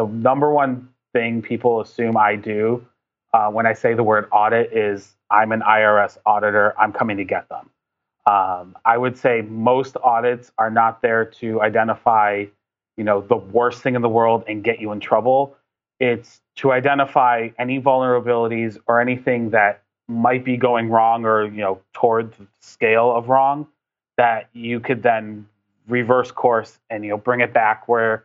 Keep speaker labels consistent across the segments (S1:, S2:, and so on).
S1: the number one thing people assume I do uh, when I say the word audit is I'm an IRS auditor. I'm coming to get them. Um, I would say most audits are not there to identify, you know, the worst thing in the world and get you in trouble. It's to identify any vulnerabilities or anything that might be going wrong or you know toward the scale of wrong that you could then reverse course and you know bring it back where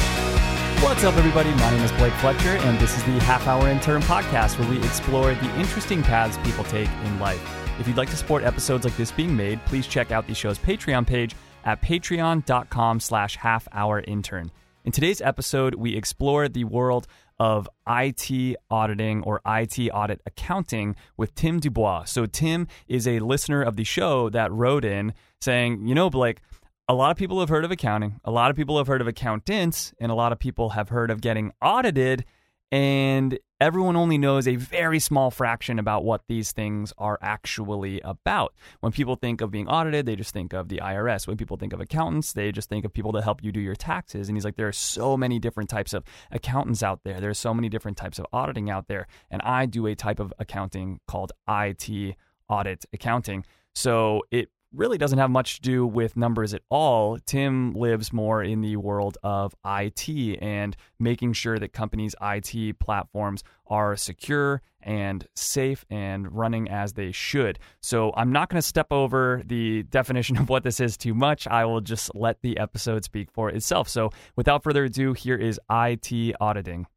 S2: What's up, everybody? My name is Blake Fletcher, and this is the Half Hour Intern Podcast, where we explore the interesting paths people take in life. If you'd like to support episodes like this being made, please check out the show's Patreon page at patreon.com slash half hour intern. In today's episode, we explore the world of IT auditing or IT audit accounting with Tim Dubois. So, Tim is a listener of the show that wrote in saying, You know, Blake, a lot of people have heard of accounting, a lot of people have heard of accountants, and a lot of people have heard of getting audited. And everyone only knows a very small fraction about what these things are actually about. When people think of being audited, they just think of the IRS. When people think of accountants, they just think of people to help you do your taxes. And he's like, there are so many different types of accountants out there. There's so many different types of auditing out there. And I do a type of accounting called IT audit accounting. So it really doesn't have much to do with numbers at all. Tim lives more in the world of IT and making sure that companies' IT platforms are secure and safe and running as they should. So I'm not going to step over the definition of what this is too much. I will just let the episode speak for itself. So without further ado, here is IT auditing.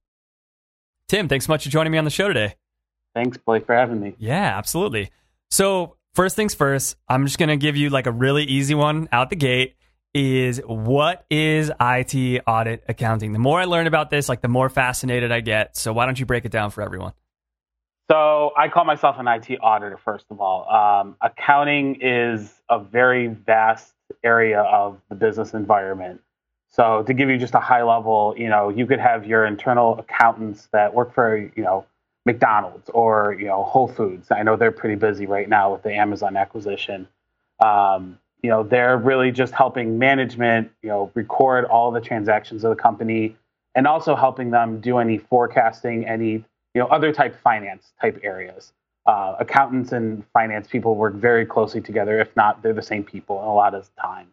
S2: Tim, thanks so much for joining me on the show today.
S1: thanks blake for having me
S2: Yeah, absolutely. So, first things first, I'm just going to give you like a really easy one out the gate is what is IT audit accounting? The more I learn about this, like the more fascinated I get. So, why don't you break it down for everyone?
S1: So I call myself an IT auditor, first of all. Um, accounting is a very vast area of the business environment. So to give you just a high level, you know, you could have your internal accountants that work for, you know, McDonald's or, you know, Whole Foods. I know they're pretty busy right now with the Amazon acquisition. Um, you know, they're really just helping management, you know, record all the transactions of the company and also helping them do any forecasting, any you know other type finance type areas. Uh, accountants and finance people work very closely together. If not, they're the same people a lot of times.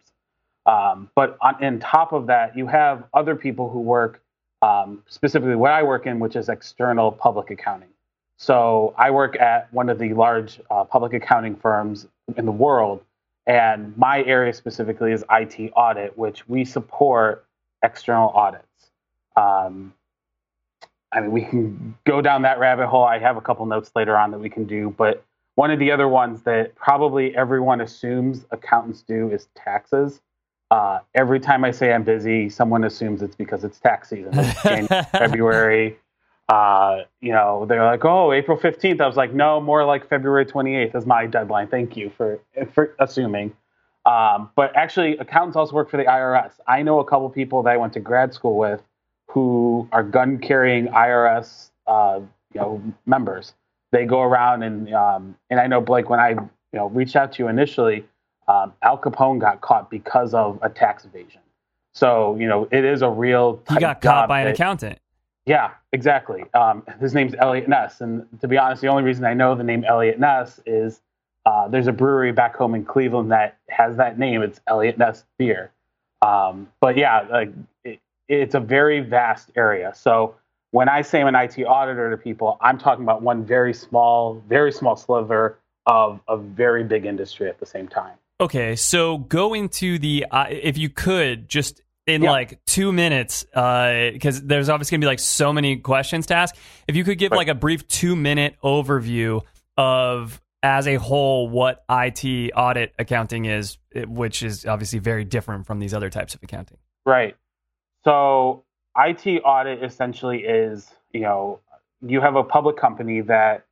S1: Um, but on, on top of that, you have other people who work um, specifically what I work in, which is external public accounting. So I work at one of the large uh, public accounting firms in the world, and my area specifically is IT audit, which we support external audits. Um, I mean, we can go down that rabbit hole. I have a couple notes later on that we can do, but one of the other ones that probably everyone assumes accountants do is taxes. Uh, every time I say I'm busy, someone assumes it's because it's tax season. It's January, February. Uh, you know, they're like, "Oh, April 15th." I was like, "No, more like February 28th is my deadline." Thank you for for assuming. Um, but actually, accountants also work for the IRS. I know a couple people that I went to grad school with who are gun carrying IRS, uh, you know, members. They go around and um, and I know Blake when I you know reached out to you initially, um, Al Capone got caught because of a tax evasion. So you know it is a real.
S2: He got caught by an accountant.
S1: Yeah, exactly. Um, his name's Eliot Ness, and to be honest, the only reason I know the name Eliot Ness is uh, there's a brewery back home in Cleveland that has that name. It's Eliot Ness beer. Um, but yeah, like it, it's a very vast area. So when I say I'm an IT auditor to people, I'm talking about one very small, very small sliver of a very big industry at the same time.
S2: Okay, so go into the uh, if you could just in
S1: Yeah.
S2: like two minutes, because there's obviously gonna be like so many questions to ask. If you could give
S1: Right.
S2: like a brief two minute overview of as a whole what IT audit accounting is, which is obviously very different from these other types of accounting.
S1: Right. So IT audit essentially is, you know, you have a public company that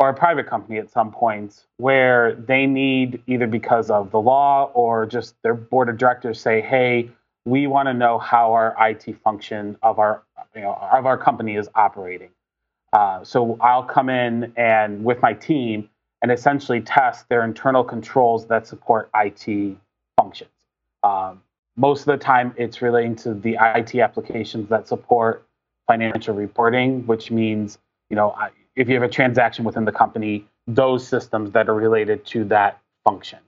S1: or a private company at some points where they need either because of the law or just their board of directors say, "Hey, we want to know how our IT function of our you know of our company is operating." Uh, so I'll come in and with my team and essentially test their internal controls that support IT functions. Um, most of the time, it's relating to the IT applications that support financial reporting, which means you know if you have a transaction within the company, those systems that are related to that function.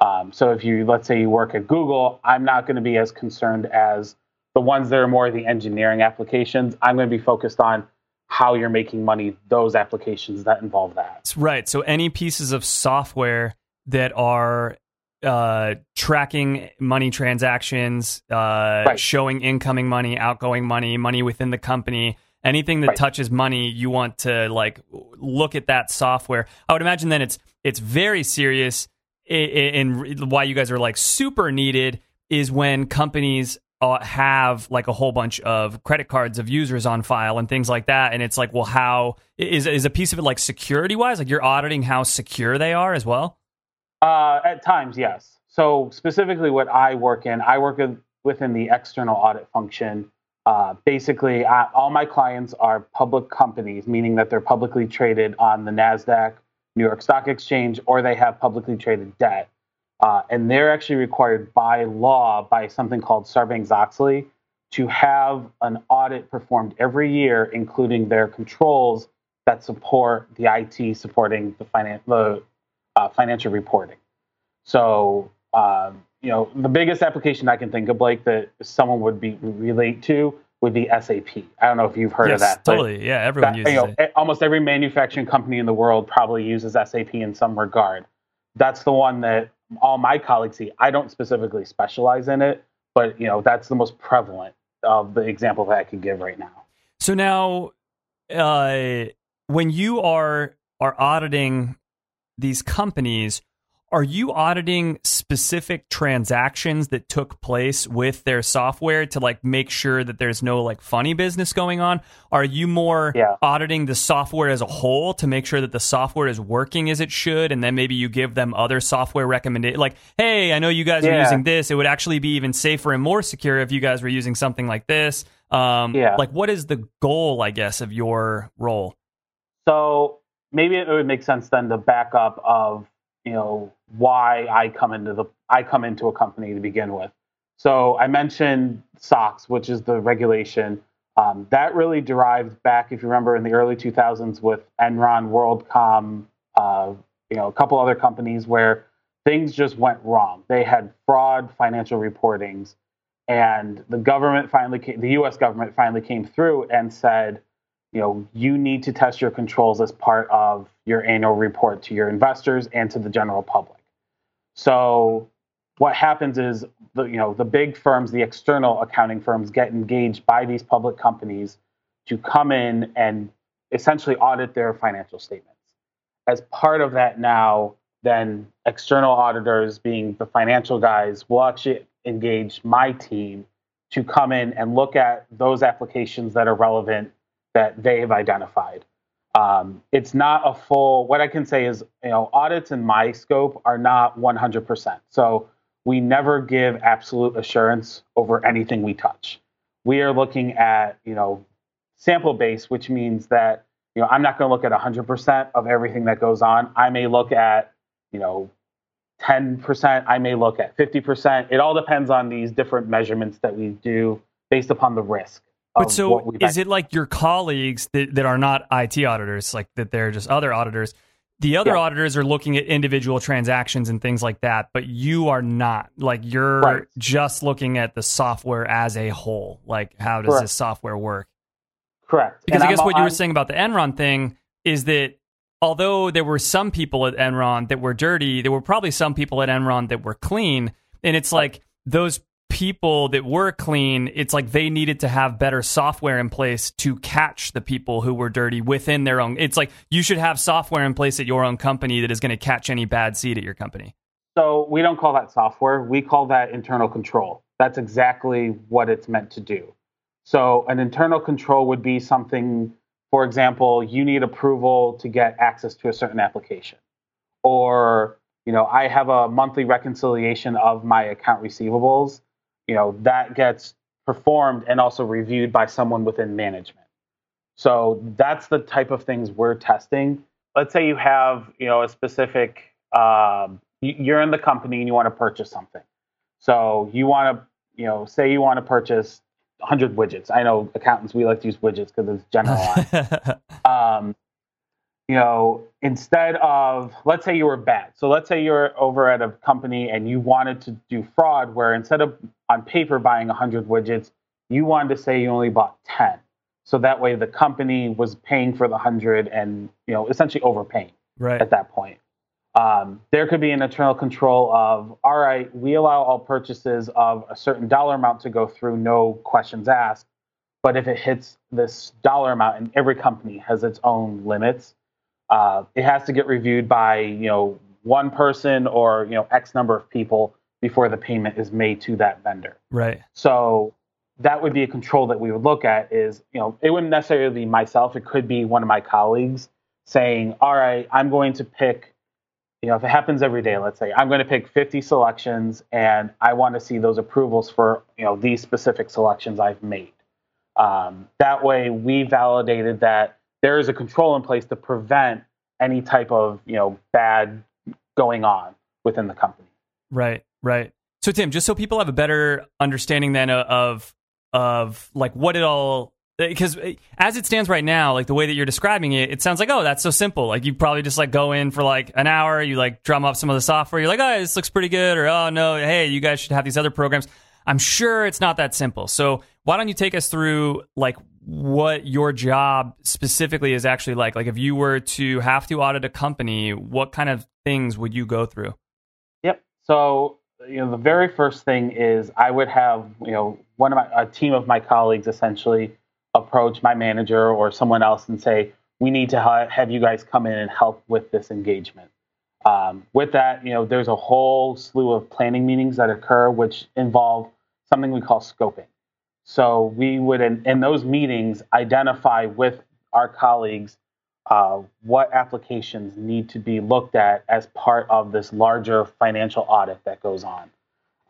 S1: Um, so if you let's say you work at Google, I'm not going to be as concerned as the ones that are more the engineering applications. I'm going to be focused on how you're making money, those applications that involve that.
S2: Right. So any pieces of software that are uh, tracking money transactions, uh, right. showing incoming money, outgoing money, money within the company, anything that right. touches money, you want to like look at that software. I would imagine then it's it's very serious. And why you guys are like super needed is when companies uh, have like a whole bunch of credit cards of users on file and things like that. And it's like, well, how is is a piece of it like security wise? Like you're auditing how secure they are as well.
S1: Uh, at times, yes. So specifically, what I work in, I work in, within the external audit function. Uh, basically, all my clients are public companies, meaning that they're publicly traded on the Nasdaq, New York Stock Exchange, or they have publicly traded debt. Uh, and they're actually required by law, by something called Sarbanes Oxley, to have an audit performed every year, including their controls that support the IT supporting the, finan- the uh, financial reporting. So, um, you know, the biggest application I can think of, Blake, that someone would be relate to would be SAP. I don't know if you've heard
S2: yes,
S1: of that.
S2: Totally, yeah, everyone that, uses you know,
S1: it. Almost every manufacturing company in the world probably uses SAP in some regard. That's the one that all my colleagues see. I don't specifically specialize in it, but you know that's the most prevalent of the example that I can give right now.
S2: So now, uh, when you are are auditing these companies, are you auditing specific transactions that took place with their software to like make sure that there's no like funny business going on are you more yeah. auditing the software as a whole to make sure that the software is working as it should and then maybe you give them other software recommendations like hey i know you guys yeah. are using this it would actually be even safer and more secure if you guys were using something like this um, yeah. like what is the goal i guess of your role
S1: so maybe it would make sense then to back up of you know why I come into the I come into a company to begin with. So I mentioned SOX, which is the regulation. Um, that really derived back, if you remember, in the early 2000s with Enron, WorldCom, uh, you know, a couple other companies where things just went wrong. They had fraud financial reportings, and the government finally, came, the U.S. government finally came through and said, you know, you need to test your controls as part of your annual report to your investors and to the general public. So what happens is the you know the big firms, the external accounting firms get engaged by these public companies to come in and essentially audit their financial statements. As part of that now, then external auditors being the financial guys will actually engage my team to come in and look at those applications that are relevant that they have identified. Um, it's not a full, what I can say is, you know, audits in my scope are not 100%. So we never give absolute assurance over anything we touch. We are looking at, you know, sample base, which means that, you know, I'm not going to look at 100% of everything that goes on. I may look at, you know, 10%, I may look at 50%. It all depends on these different measurements that we do based upon the risk.
S2: But so is it like your colleagues that, that are not IT auditors, like that they're just other auditors? The other yeah. auditors are looking at individual transactions and things like that, but you are not. Like you're right. just looking at the software as a whole. Like how does Correct. this software work?
S1: Correct.
S2: Because and I guess I'm, what you were saying about the Enron thing is that although there were some people at Enron that were dirty, there were probably some people at Enron that were clean. And it's like those people that were clean, it's like they needed to have better software in place to catch the people who were dirty within their own. It's like you should have software in place at your own company that is going to catch any bad seed at your company.
S1: So we don't call that software. We call that internal control. That's exactly what it's meant to do. So an internal control would be something for example, you need approval to get access to a certain application, or you know, I have a monthly reconciliation of my account receivables. You know, that gets performed and also reviewed by someone within management. So that's the type of things we're testing. Let's say you have, you know, a specific, um, you're in the company and you want to purchase something. So you want to, you know, say you want to purchase 100 widgets. I know accountants, we like to use widgets because it's generalized. um, you know, instead of, let's say you were bad. So let's say you're over at a company and you wanted to do fraud where instead of on paper buying 100 widgets, you wanted to say you only bought 10. So that way the company was paying for the 100 and, you know, essentially overpaying
S2: right.
S1: at that point. Um, there could be an internal control of, all right, we allow all purchases of a certain dollar amount to go through, no questions asked. But if it hits this dollar amount, and every company has its own limits, uh, it has to get reviewed by you know one person or you know X number of people before the payment is made to that vendor.
S2: Right.
S1: So that would be a control that we would look at. Is you know it wouldn't necessarily be myself. It could be one of my colleagues saying, "All right, I'm going to pick." You know, if it happens every day, let's say I'm going to pick 50 selections, and I want to see those approvals for you know these specific selections I've made. Um, that way, we validated that there is a control in place to prevent any type of you know bad going on within the company.
S2: Right, right. So Tim, just so people have a better understanding then of of like what it all because eh, as it stands right now, like the way that you're describing it, it sounds like oh that's so simple. Like you probably just like go in for like an hour, you like drum up some of the software, you're like oh this looks pretty good, or oh no hey you guys should have these other programs. I'm sure it's not that simple. So why don't you take us through like what your job specifically is actually like. Like if you were to have to audit a company, what kind of things would you go through?
S1: Yep. So, you know, the very first thing is I would have, you know, one of my a team of my colleagues essentially approach my manager or someone else and say, we need to ha- have you guys come in and help with this engagement. Um, with that, you know, there's a whole slew of planning meetings that occur, which involve something we call scoping. So we would, in, in those meetings, identify with our colleagues uh, what applications need to be looked at as part of this larger financial audit that goes on.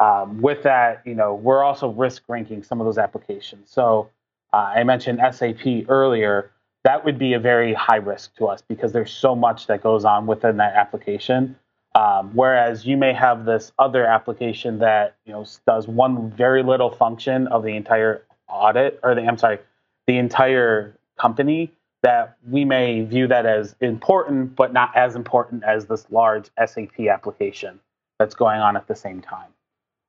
S1: Um, with that, you know, we're also risk ranking some of those applications. So uh, I mentioned SAP earlier. That would be a very high risk to us because there's so much that goes on within that application. Um, whereas you may have this other application that you know does one very little function of the entire audit, or the I'm sorry, the entire company. That we may view that as important, but not as important as this large SAP application that's going on at the same time.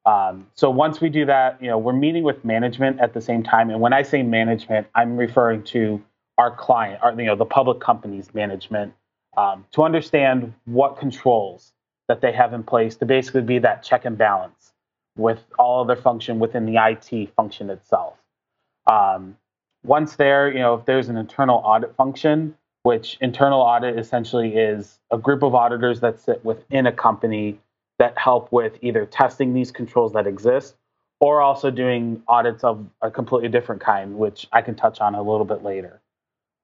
S1: Um, so once we do that, you know, we're meeting with management at the same time. And when I say management, I'm referring to our client, or you know, the public company's management, um, to understand what controls that they have in place to basically be that check and balance with all of their function within the IT function itself. Um, once there, you know, if there's an internal audit function, which internal audit essentially is a group of auditors that sit within a company that help with either testing these controls that exist or also doing audits of a completely different kind, which I can touch on a little bit later.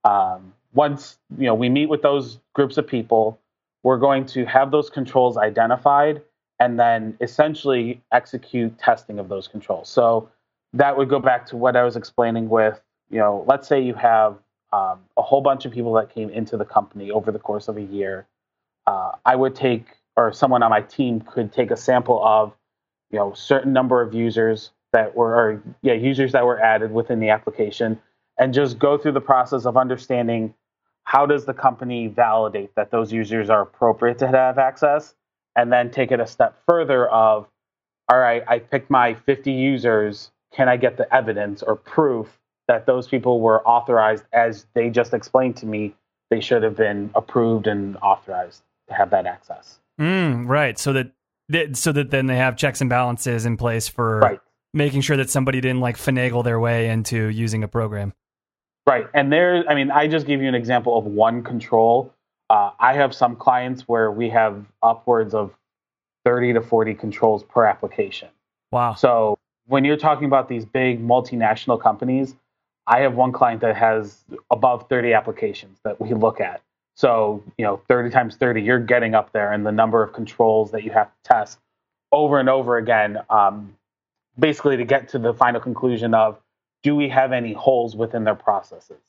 S1: Um, once you know we meet with those groups of people, we're going to have those controls identified and then essentially execute testing of those controls. So that would go back to what I was explaining with, you know, let's say you have um, a whole bunch of people that came into the company over the course of a year. Uh, I would take, or someone on my team could take a sample of, you know, certain number of users that were, or yeah, users that were added within the application, and just go through the process of understanding how does the company validate that those users are appropriate to have access? And then take it a step further of all right i picked my 50 users. Can i get the evidence or proof that those people were authorized? As they just explained to me they should have been approved and authorized to have that access.
S2: Mm, right. So that so that then they have checks and balances in place for
S1: right.
S2: making sure that somebody didn't like finagle their way into using a program
S1: Right. And there, I mean, I just give you an example of one control. Uh, I have some clients where we have upwards of 30 to 40 controls per application.
S2: Wow.
S1: So when you're talking about these big multinational companies, I have one client that has above 30 applications that we look at. So, you know, 30 times 30, you're getting up there, and the number of controls that you have to test over and over again, um, basically to get to the final conclusion of do we have any holes within their processes?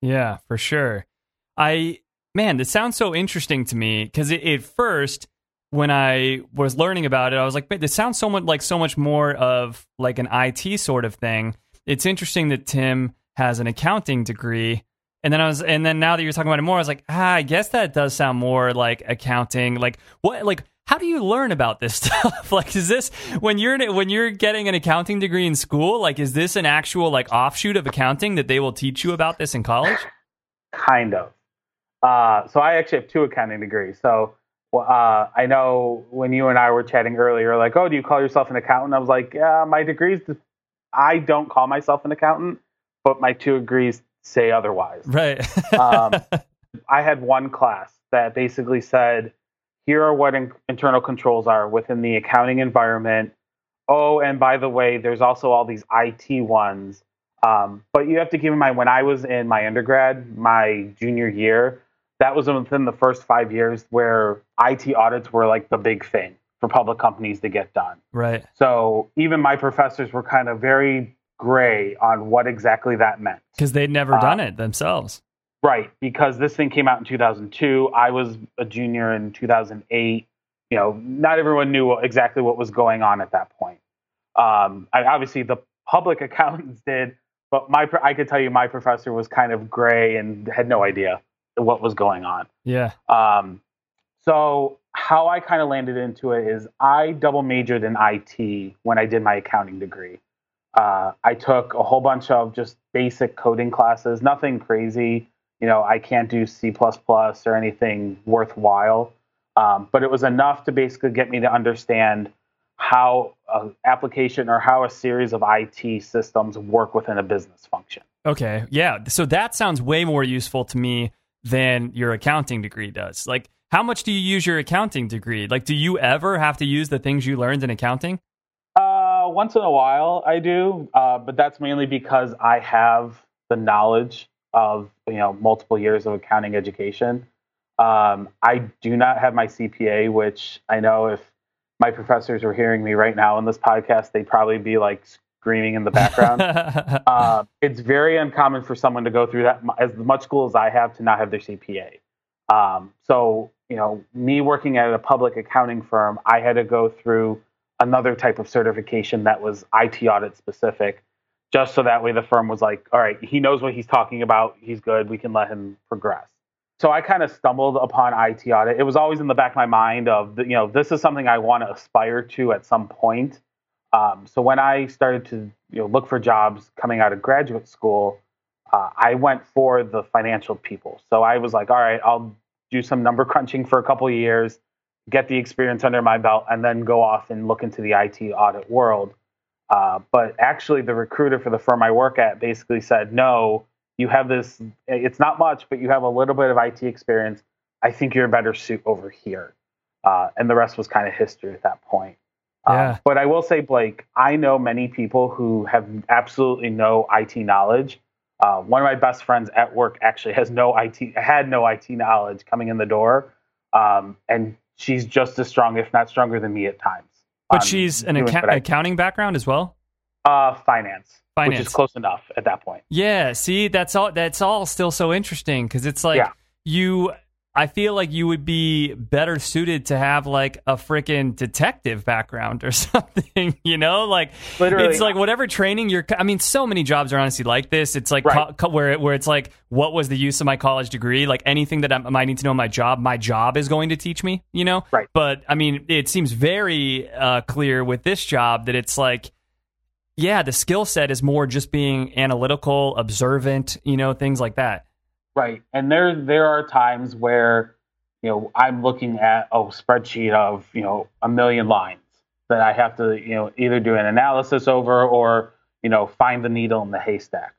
S2: Yeah, for sure. I man, this sounds so interesting to me because at first, when I was learning about it, I was like, this sounds so much like so much more of like an IT sort of thing. It's interesting that Tim has an accounting degree. And then I was, and then now that you're talking about it more, I was like, ah, I guess that does sound more like accounting. Like what, like how do you learn about this stuff? like, is this when you're when you're getting an accounting degree in school? Like, is this an actual like offshoot of accounting that they will teach you about this in college?
S1: Kind of. Uh, so I actually have two accounting degrees. So uh, I know when you and I were chatting earlier, like, oh, do you call yourself an accountant? I was like, yeah, my degrees. I don't call myself an accountant, but my two degrees say otherwise.
S2: Right.
S1: um, I had one class that basically said, here are what in- internal controls are within the accounting environment. Oh, and by the way, there's also all these IT ones. Um, but you have to keep in mind when I was in my undergrad, my junior year, that was within the first five years where IT audits were like the big thing for public companies to get done.
S2: Right.
S1: So even my professors were kind of very gray on what exactly that meant.
S2: Because they'd never uh, done it themselves.
S1: Right. Because this thing came out in 2002. I was a junior in 2008. You know, not everyone knew exactly what was going on at that point. Um, I, obviously, the public accountants did, but my I could tell you my professor was kind of gray and had no idea what was going on.
S2: Yeah.
S1: Um, so how I kind of landed into it is I double majored in IT when I did my accounting degree. Uh, I took a whole bunch of just basic coding classes, nothing crazy. You know, I can't do C or anything worthwhile, um, but it was enough to basically get me to understand how an application or how a series of IT systems work within a business function.
S2: Okay, yeah. So that sounds way more useful to me than your accounting degree does. Like, how much do you use your accounting degree? Like, do you ever have to use the things you learned in accounting?
S1: Uh, once in a while, I do, uh, but that's mainly because I have the knowledge of you know multiple years of accounting education. Um, I do not have my CPA, which I know if my professors were hearing me right now in this podcast, they'd probably be like screaming in the background. uh, it's very uncommon for someone to go through that as much school as I have to not have their CPA. Um, so, you know, me working at a public accounting firm, I had to go through another type of certification that was IT audit specific, just so that way the firm was like, all right, he knows what he's talking about. He's good. We can let him progress. So I kind of stumbled upon IT audit. It was always in the back of my mind of, you know, this is something I want to aspire to at some point. Um, so when I started to you know look for jobs coming out of graduate school, uh, I went for the financial people. So I was like, all right, I'll do some number crunching for a couple of years, get the experience under my belt, and then go off and look into the IT audit world. Uh, but actually, the recruiter for the firm I work at basically said, no, you have this, it's not much, but you have a little bit of IT experience. I think you're a better suit over here. Uh, and the rest was kind of history at that point.
S2: Yeah.
S1: Um, but I will say, Blake, I know many people who have absolutely no IT knowledge. Uh, one of my best friends at work actually has no IT, had no IT knowledge coming in the door, um, and she's just as strong, if not stronger, than me at times.
S2: But she's an acca- accounting background as well.
S1: Uh, finance,
S2: finance,
S1: which is close enough at that point.
S2: Yeah. See, that's all. That's all still so interesting because it's like yeah. you I feel like you would be better suited to have like a freaking detective background or something, you know? Like Literally. it's like whatever training you're I mean so many jobs are honestly like this. It's like right. co- where where it's like what was the use of my college degree? Like anything that I might need to know my job, my job is going to teach me, you know?
S1: Right.
S2: But I mean, it seems very uh, clear with this job that it's like yeah, the skill set is more just being analytical, observant, you know, things like that.
S1: Right. And there there are times where, you know, I'm looking at a spreadsheet of, you know, a million lines that I have to, you know, either do an analysis over or, you know, find the needle in the haystack.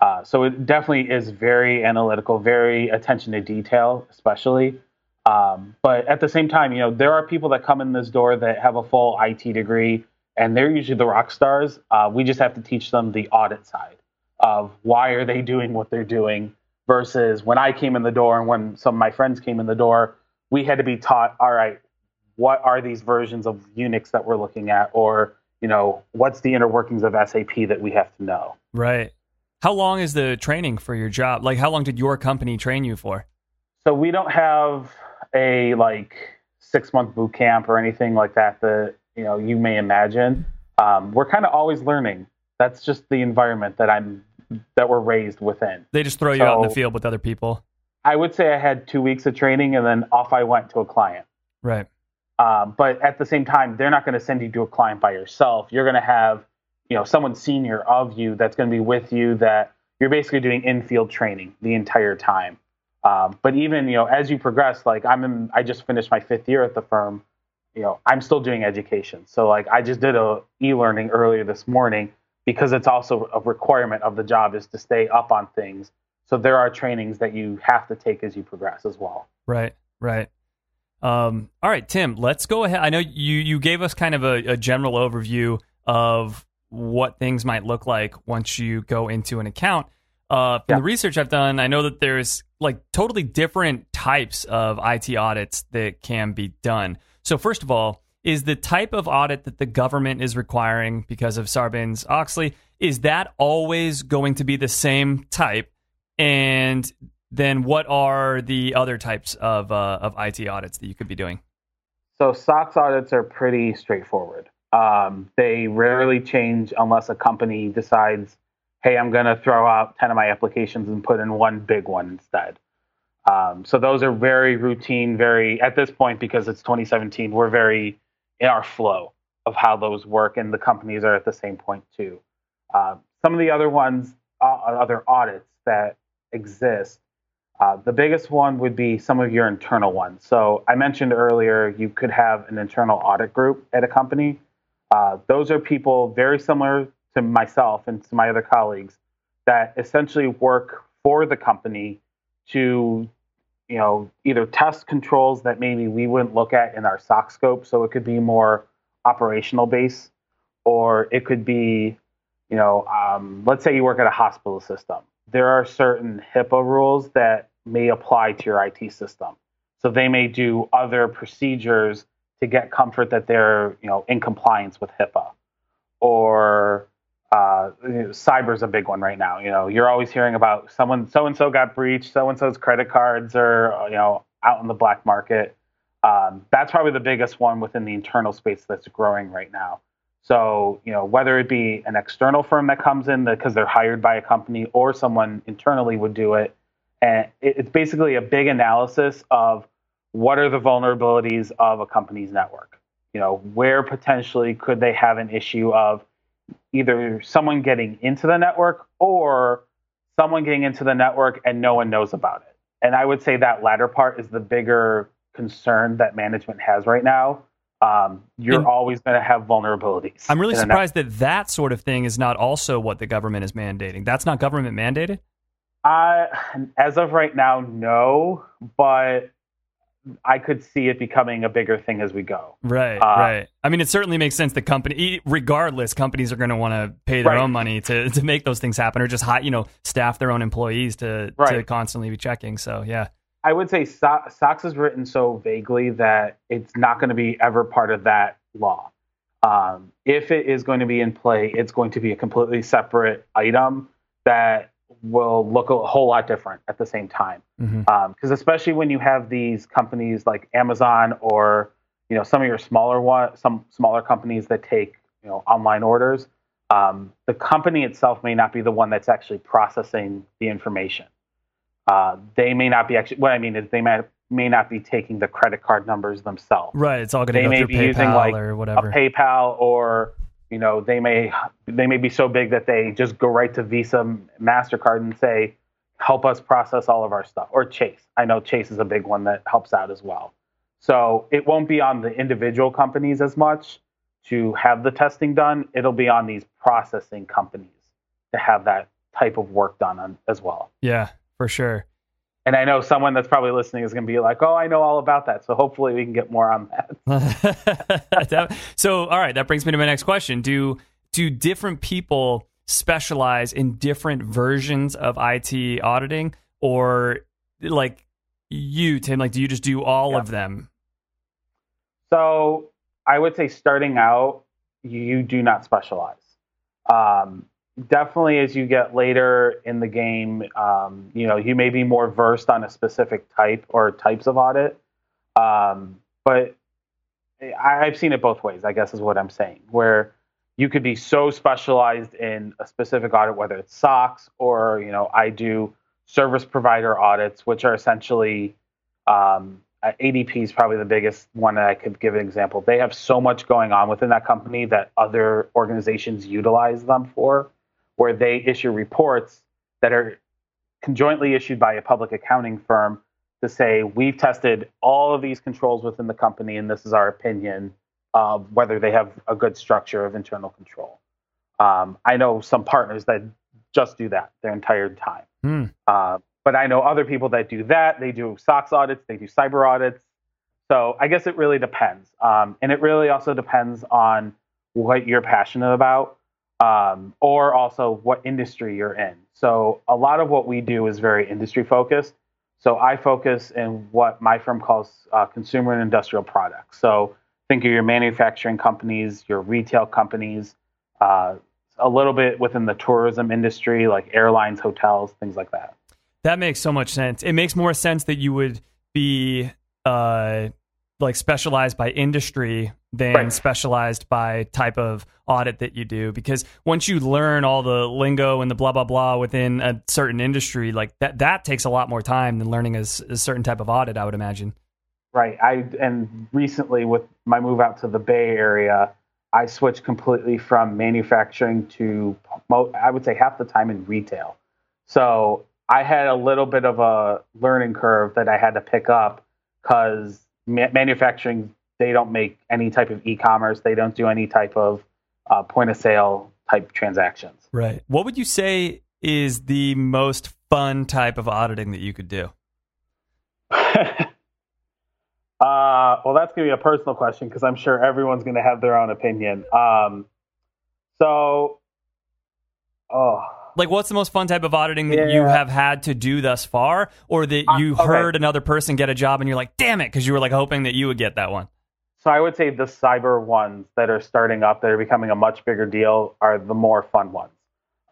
S1: Uh, so it definitely is very analytical, very attention to detail, especially. Um, but at the same time, you know, there are people that come in this door that have a full IT degree, and they're usually the rock stars. Uh, we just have to teach them the audit side. of why are they doing what they're doing versus when I came in the door and when some of my friends came in the door, we had to be taught, all right, what are these versions of Unix that we're looking at, or you know, what's the inner workings of SAP that we have to know.
S2: Right. How long is the training for your job? Like, how long did your company train you for?
S1: So we don't have a like six month boot camp or anything like that that you know you may imagine. Um, we're kind of always learning. That's just the environment that I'm that we're raised within.
S2: They just throw you out in the field with other people.
S1: I would say I had two weeks of training and then off I went to a client.
S2: Right.
S1: Um, but at the same time, they're not going to send you to a client by yourself. You're going to have, you know, someone senior of you that's going to be with you. That you're basically doing in-field training the entire time. Um, but even you know, as you progress, like I'm, in, I just finished my fifth year at the firm. You know, I'm still doing education. So like, I just did a e-learning earlier this morning because it's also a requirement of the job is to stay up on things. So there are trainings that you have to take as you progress as well.
S2: Right. Right. Um, all right, Tim, let's go ahead. I know you, you gave us kind of a, a general overview of what things might look like once you go into an account. Uh, from
S1: Yeah.
S2: the research I've done, I know that there's like totally different types of IT audits that can be done. So, first of all, is the type of audit that the government is requiring because of Sarbanes Oxley, is that always going to be the same type? And then what are the other types of, uh, of IT audits that you could be doing?
S1: So SOX audits are pretty straightforward. Um, they rarely change unless a company decides, hey, I'm going to throw out 10 of my applications and put in one big one instead. Um, so those are very routine, very, at this point, because it's 2017, we're very in our flow of how those work, and the companies are at the same point too. Uh, some of the other ones, uh, other audits that exist, uh, the biggest one would be some of your internal ones. So I mentioned earlier you could have an internal audit group at a company. Uh, those are people very similar to myself and to my other colleagues that essentially work for the company to, you know, either test controls that maybe we wouldn't look at in our SOX scope. So it could be more operational base, or it could be, you know, um, let's say you work at a hospital system. There are certain HIPAA rules that may apply to your IT system. So they may do other procedures to get comfort that they're, you know, in compliance with HIPAA. Or uh, you cyber is a big one right now. You know, you're always hearing about someone, so and so got breached, so and so's credit cards are, you know, out in the black market. Um, that's probably the biggest one within the internal space that's growing right now. So, you know, whether it be an external firm that comes in because they're hired by a company or someone internally would do it. And it- it's basically a big analysis of what are the vulnerabilities of a company's network. You know, where potentially could they have an issue of either someone getting into the network or someone getting into the network and no one knows about it. And I would say that latter part is the bigger concern that management has right now. Um, you're
S2: And-
S1: always going to have vulnerabilities.
S2: I'm really surprised that that sort of thing is not also what the government is mandating. That's not government mandated?
S1: Uh, as of right now, no, but I could see it becoming a bigger thing as we go.
S2: Right,
S1: Uh,
S2: right. I mean, it certainly makes sense. The company, regardless, companies are going to want to pay their
S1: Right.
S2: own money to, to make those things happen, or just hi- you know staff their own employees to to constantly be checking. So yeah,
S1: I would say so- SOX is written so vaguely that it's not going to be ever part of that law. Um, if it is going to be in play, it's going to be a completely separate item that will look a whole lot different at the same time. Because especially when you have these companies like Amazon or you know some of your smaller one, some smaller companies that take you know online orders, um, the company itself may not be the one that's actually processing the information. Uh, they may not be actually. What I mean is they may may not be taking the credit card numbers themselves
S2: right. It's all going to
S1: they
S2: go
S1: may
S2: through
S1: be
S2: PayPal
S1: using like
S2: or
S1: a
S2: whatever.
S1: PayPal or you know they may they may be so big that they just go right to Visa, Mastercard, and say, "Help us process all of our stuff." Or Chase. I know Chase is a big one that helps out as well. So it won't be on the individual companies as much to have the testing done. It'll be on these processing companies to have that type of work done on, as well.
S2: yeah, for sure.
S1: And I know someone that's probably listening is going to be like, "Oh, I know all about that." So hopefully we can get more on that.
S2: So all right that brings me to my next question do do different people specialize in different versions of IT auditing, or like you, Tim? Like, do you just do all
S1: Yeah.
S2: of them?
S1: So I would say starting out, you do not specialize. Um, definitely as you get later in the game, um, you know, you may be more versed on a specific type or types of audit. Um, but I, I've seen it both ways, I guess is what I'm saying, where you could be so specialized in a specific audit, whether it's SOX or, you know, I do service provider audits, which are essentially um, ADP is probably the biggest one that I could give an example. They have so much going on within that company that other organizations utilize them for, where they issue reports that are conjointly issued by a public accounting firm to say, we've tested all of these controls within the company, and this is our opinion of whether they have a good structure of internal control. Um, I know some partners that just do that their entire time.
S2: Hmm.
S1: Uh, but I know other people that do that. They do SOX audits, they do cyber audits. So I guess it really depends. Um, and it really also depends on what you're passionate about um, or also what industry you're in. So a lot of what we do is very industry focused. So I focus in what my firm calls uh, consumer and industrial products. So think of your manufacturing companies, your retail companies, uh, a little bit within the tourism industry, like airlines, hotels, things like that.
S2: That makes so much sense. It makes more sense that you would be uh, like specialized by industry than
S1: Right.
S2: specialized by type of audit that you do. Because once you learn all the lingo and the blah blah blah within a certain industry, like that that takes a lot more time than learning a certain type of audit. I would imagine.
S1: Right. I and recently with my move out to the Bay Area, I switched completely from manufacturing to I would say half the time in retail. So I had a little bit of a learning curve that I had to pick up because ma- manufacturing they don't make any type of e-commerce. They don't do any type of uh, point of sale type transactions.
S2: Right. What would you say is the most fun type of auditing that you could do?
S1: uh, well, that's going to be a personal question because I'm sure everyone's going to have their own opinion. Um, so, oh,
S2: Like, what's the most fun type of auditing that you have had to do thus far, or that
S1: Uh,
S2: you
S1: okay.
S2: heard another person get a job and you're like, damn it, because you were like hoping that you would get that one?
S1: so I would say the cyber ones that are starting up, that are becoming a much bigger deal, are the more fun ones.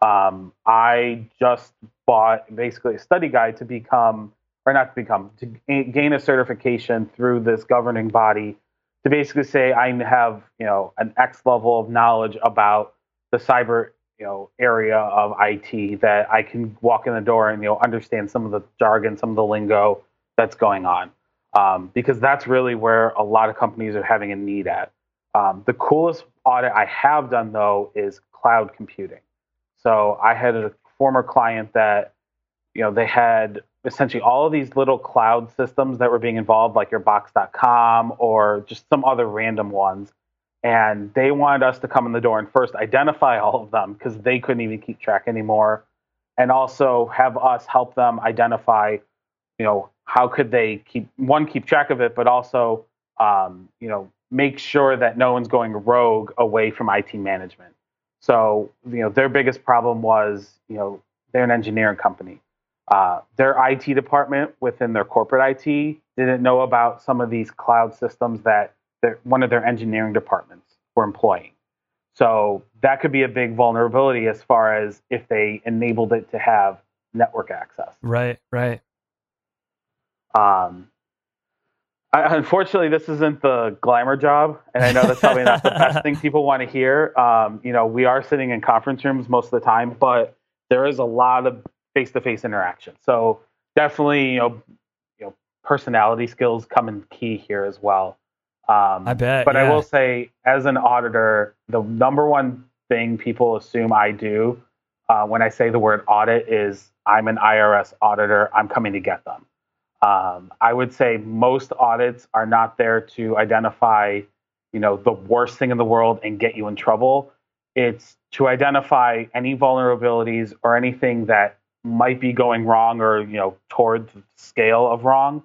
S1: Um, I just bought basically a study guide to become, or not to become, to gain a certification through this governing body to basically say I have, you know, an X level of knowledge about the cyber, you know, area of IT that I can walk in the door and you know understand some of the jargon, some of the lingo that's going on, um, because that's really where a lot of companies are having a need at. Um, the coolest audit I have done though is cloud computing. So I had a former client that, you know, they had essentially all of these little cloud systems that were being involved, like your Box.com or just some other random ones. And they wanted us to come in the door and first identify all of them because they couldn't even keep track anymore. And also have us help them identify, you know, how could they keep one keep track of it, but also, um, you know, make sure that no one's going rogue away from IT management. So, you know, their biggest problem was, you know, they're an engineering company. Uh, their IT department within their corporate IT didn't know about some of these cloud systems that their, one of their engineering departments were employing. So that could be a big vulnerability as far as if they enabled it to have network access.
S2: Right, right.
S1: Um, I, unfortunately, this isn't the glamour job, and I know that's probably not the best thing people want to hear. Um, you know, we are sitting in conference rooms most of the time, but there is a lot of face-to-face interaction. So definitely, you know, you know, personality skills come in key here as well. Um,
S2: I bet,
S1: But I will say, as an auditor, the number one thing people assume I do uh, when I say the word audit is I'm an IRS auditor. I'm coming to get them. Um, I would say most audits are not there to identify, you know, the worst thing in the world and get you in trouble. It's to identify any vulnerabilities or anything that might be going wrong or you know toward the scale of wrong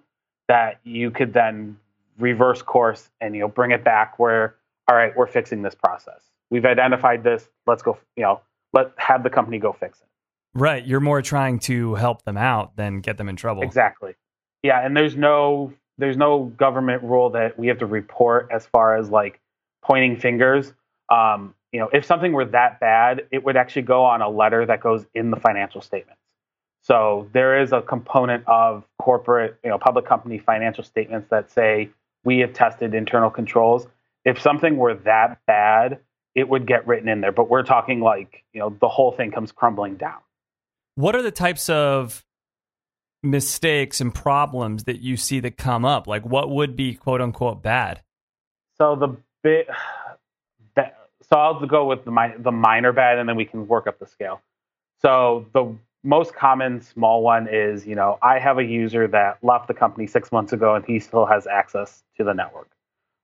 S1: that you could then reverse course and you know bring it back where all right we're fixing this process we've identified this let's go you know let have the company go fix it.
S2: Right. You're more trying to help them out than get them in trouble.
S1: Exactly. Yeah, and there's no there's no government rule that we have to report as far as like pointing fingers. Um, you know, if something were that bad, it would actually go on a letter that goes in the financial statements. So there is a component of corporate, you know, public company financial statements that say we have tested internal controls. If something were that bad, it would get written in there. But we're talking like, you know, the whole thing comes crumbling down.
S2: What are the types of mistakes and problems that you see that come up? Like what would be quote unquote bad?
S1: So the bit, so I'll go with the the minor bad, and then we can work up the scale. So the most common small one is, you know, I have a user that left the company six months ago, and he still has access to the network.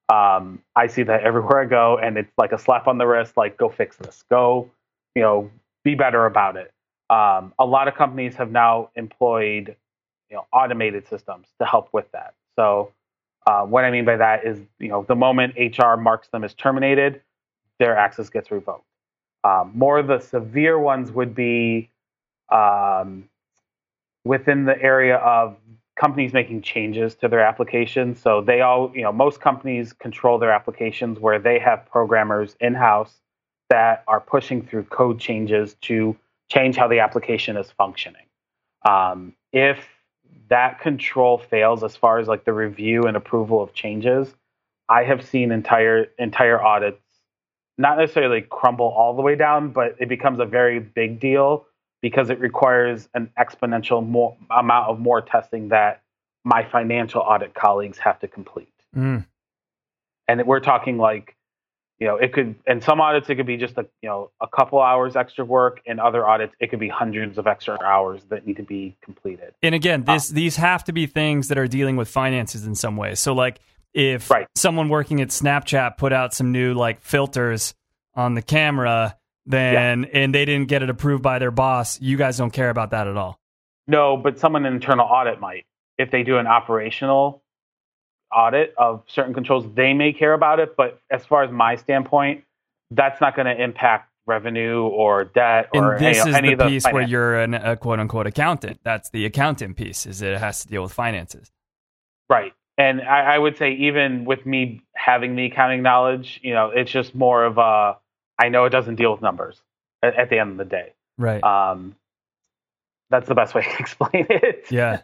S1: Um, I see that everywhere I go, and it's like a slap on the wrist, like go fix this, go, you know, be better about it. Um, a lot of companies have now employed, you know, automated systems to help with that. So uh, what I mean by that is, you know, the moment HR marks them as terminated, their access gets revoked. Um, more of the severe ones would be um, within the area of companies making changes to their applications. So they all, you know, most companies control their applications where they have programmers in house that are pushing through code changes to change how the application is functioning. Um, if that control fails as far as like the review and approval of changes, I have seen entire entire audits not necessarily crumble all the way down, but it becomes a very big deal because it requires an exponential more amount of more testing that my financial audit colleagues have to complete.
S2: Mm.
S1: And we're talking like, you know, it could in some audits it could be just a you know a couple hours extra work. In other audits, it could be hundreds of extra hours that need to be completed.
S2: And again, this these have to be things that are dealing with finances in some way. So like if
S1: Right.
S2: someone working at Snapchat put out some new like filters on the camera, then and they didn't get it approved by their boss, you guys don't care about that at all.
S1: No, but someone in internal audit might. If they do an operational audit of certain controls, they may care about it. But as far as my standpoint, that's not going to impact revenue or debt or
S2: and this
S1: any,
S2: is
S1: any
S2: the piece where you're an, a quote unquote accountant. That's the accountant piece, is it has to deal with finances.
S1: Right. And I, I would say even with me having the accounting knowledge, you know, it's just more of a I know it doesn't deal with numbers at, at the end of the day.
S2: Right.
S1: Um, that's the best way to explain it.
S2: Yeah.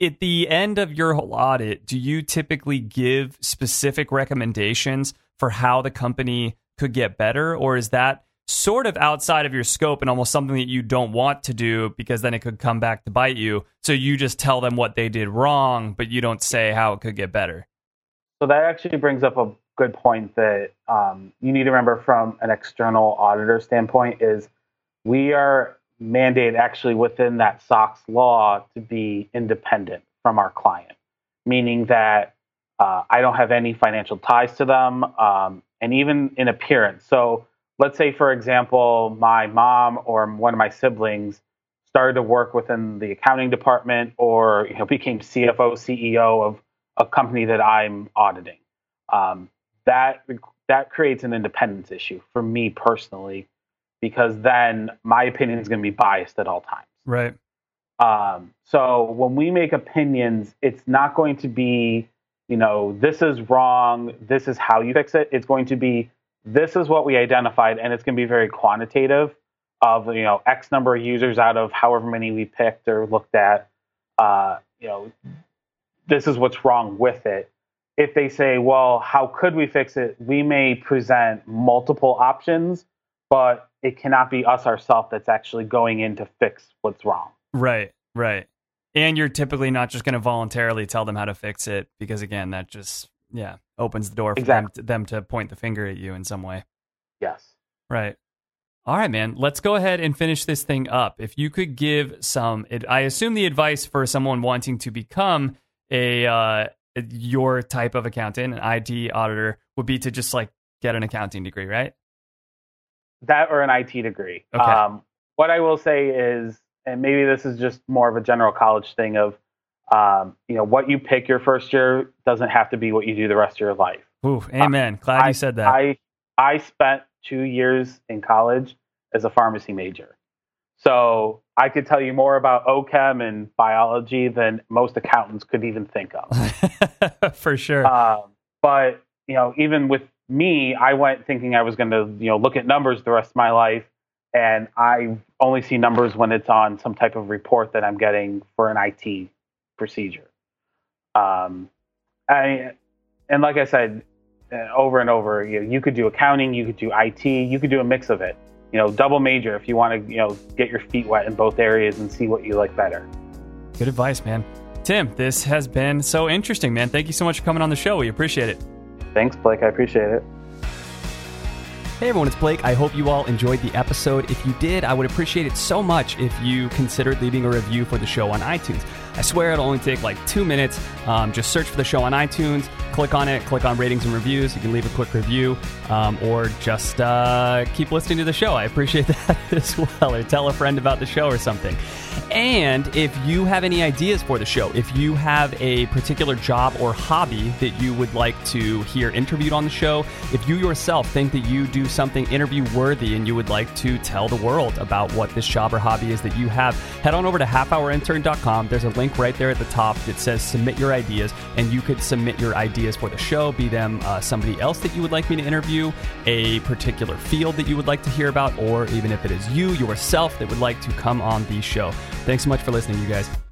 S2: At the end of your whole audit, do you typically give specific recommendations for how the company could get better? Or is that sort of outside of your scope and almost something that you don't want to do because then it could come back to bite you? So you just tell them what they did wrong, but you don't say how it could get better.
S1: So that actually brings up a good point that um, you need to remember from an external auditor standpoint is we are mandated actually within that SOX law to be independent from our client, meaning that uh, I don't have any financial ties to them, um, and even in appearance. So let's say, for example, my mom or one of my siblings started to work within the accounting department or you know became CFO, CEO of a company that I'm auditing. Um, that that creates an independence issue for me personally, because then my opinion is going to be biased at all times.
S2: Right.
S1: Um, so when we make opinions, it's not going to be, you know, this is wrong, this is how you fix it. It's going to be, this is what we identified, and it's going to be very quantitative of, you know, X number of users out of however many we picked or looked at. Uh, you know, this is what's wrong with it. If they say, well, how could we fix it? We may present multiple options, but it cannot be us ourselves that's actually going in to fix what's wrong.
S2: Right. Right. And you're typically not just going to voluntarily tell them how to fix it because, again, that just, yeah, opens the door for them,
S1: Exactly.
S2: them to point the finger at you in some way.
S1: Yes.
S2: Right. All right, man. Let's go ahead and finish this thing up. If you could give some, I assume the advice for someone wanting to become a uh, your type of accountant, an IT auditor, would be to just like get an accounting degree, right?
S1: That or an IT degree.
S2: Okay.
S1: Um, what I will say is, and maybe this is just more of a general college thing of, um, you know, what you pick your first year doesn't have to be what you do the rest of your life.
S2: Ooh, amen. Glad
S1: I-
S2: you said that.
S1: I I spent two years in college as a pharmacy major. So I could tell you more about OChem and biology than most accountants could even think of.
S2: For sure.
S1: Um, but you know, even with me, I went thinking I was going to you know look at numbers the rest of my life, and I only see numbers when it's on some type of report that I'm getting for an IT procedure. Um, I, and like I said uh, over and over, you, know, you could do accounting, you could do IT, you could do a mix of it. You know, double major if you want to, you know, get your feet wet in both areas and see what you like better.
S2: Good advice, man. Tim, this has been so interesting, man. Thank you so much for coming on the show. We appreciate it.
S1: Thanks, Blake. I appreciate it.
S2: Hey everyone, it's Blake. I hope you all enjoyed the episode. If you did, I would appreciate it so much if you considered leaving a review for the show on iTunes. I swear it'll only take like two minutes. Um, just search for the show on iTunes, click on it, click on ratings and reviews. You can leave a quick review um, or just uh, keep listening to the show. I appreciate that as well. Or tell a friend about the show or something. And if you have any ideas for the show, if you have a particular job or hobby that you would like to hear interviewed on the show, if you yourself think that you do something interview worthy and you would like to tell the world about what this job or hobby is that you have, head on over to halfhourintern.com. There's a link right there at the top that says submit your ideas, and you could submit your ideas for the show, be them uh, somebody else that you would like me to interview, a particular field that you would like to hear about, or even if it is you yourself that would like to come on the show. Thanks so much for listening, you guys.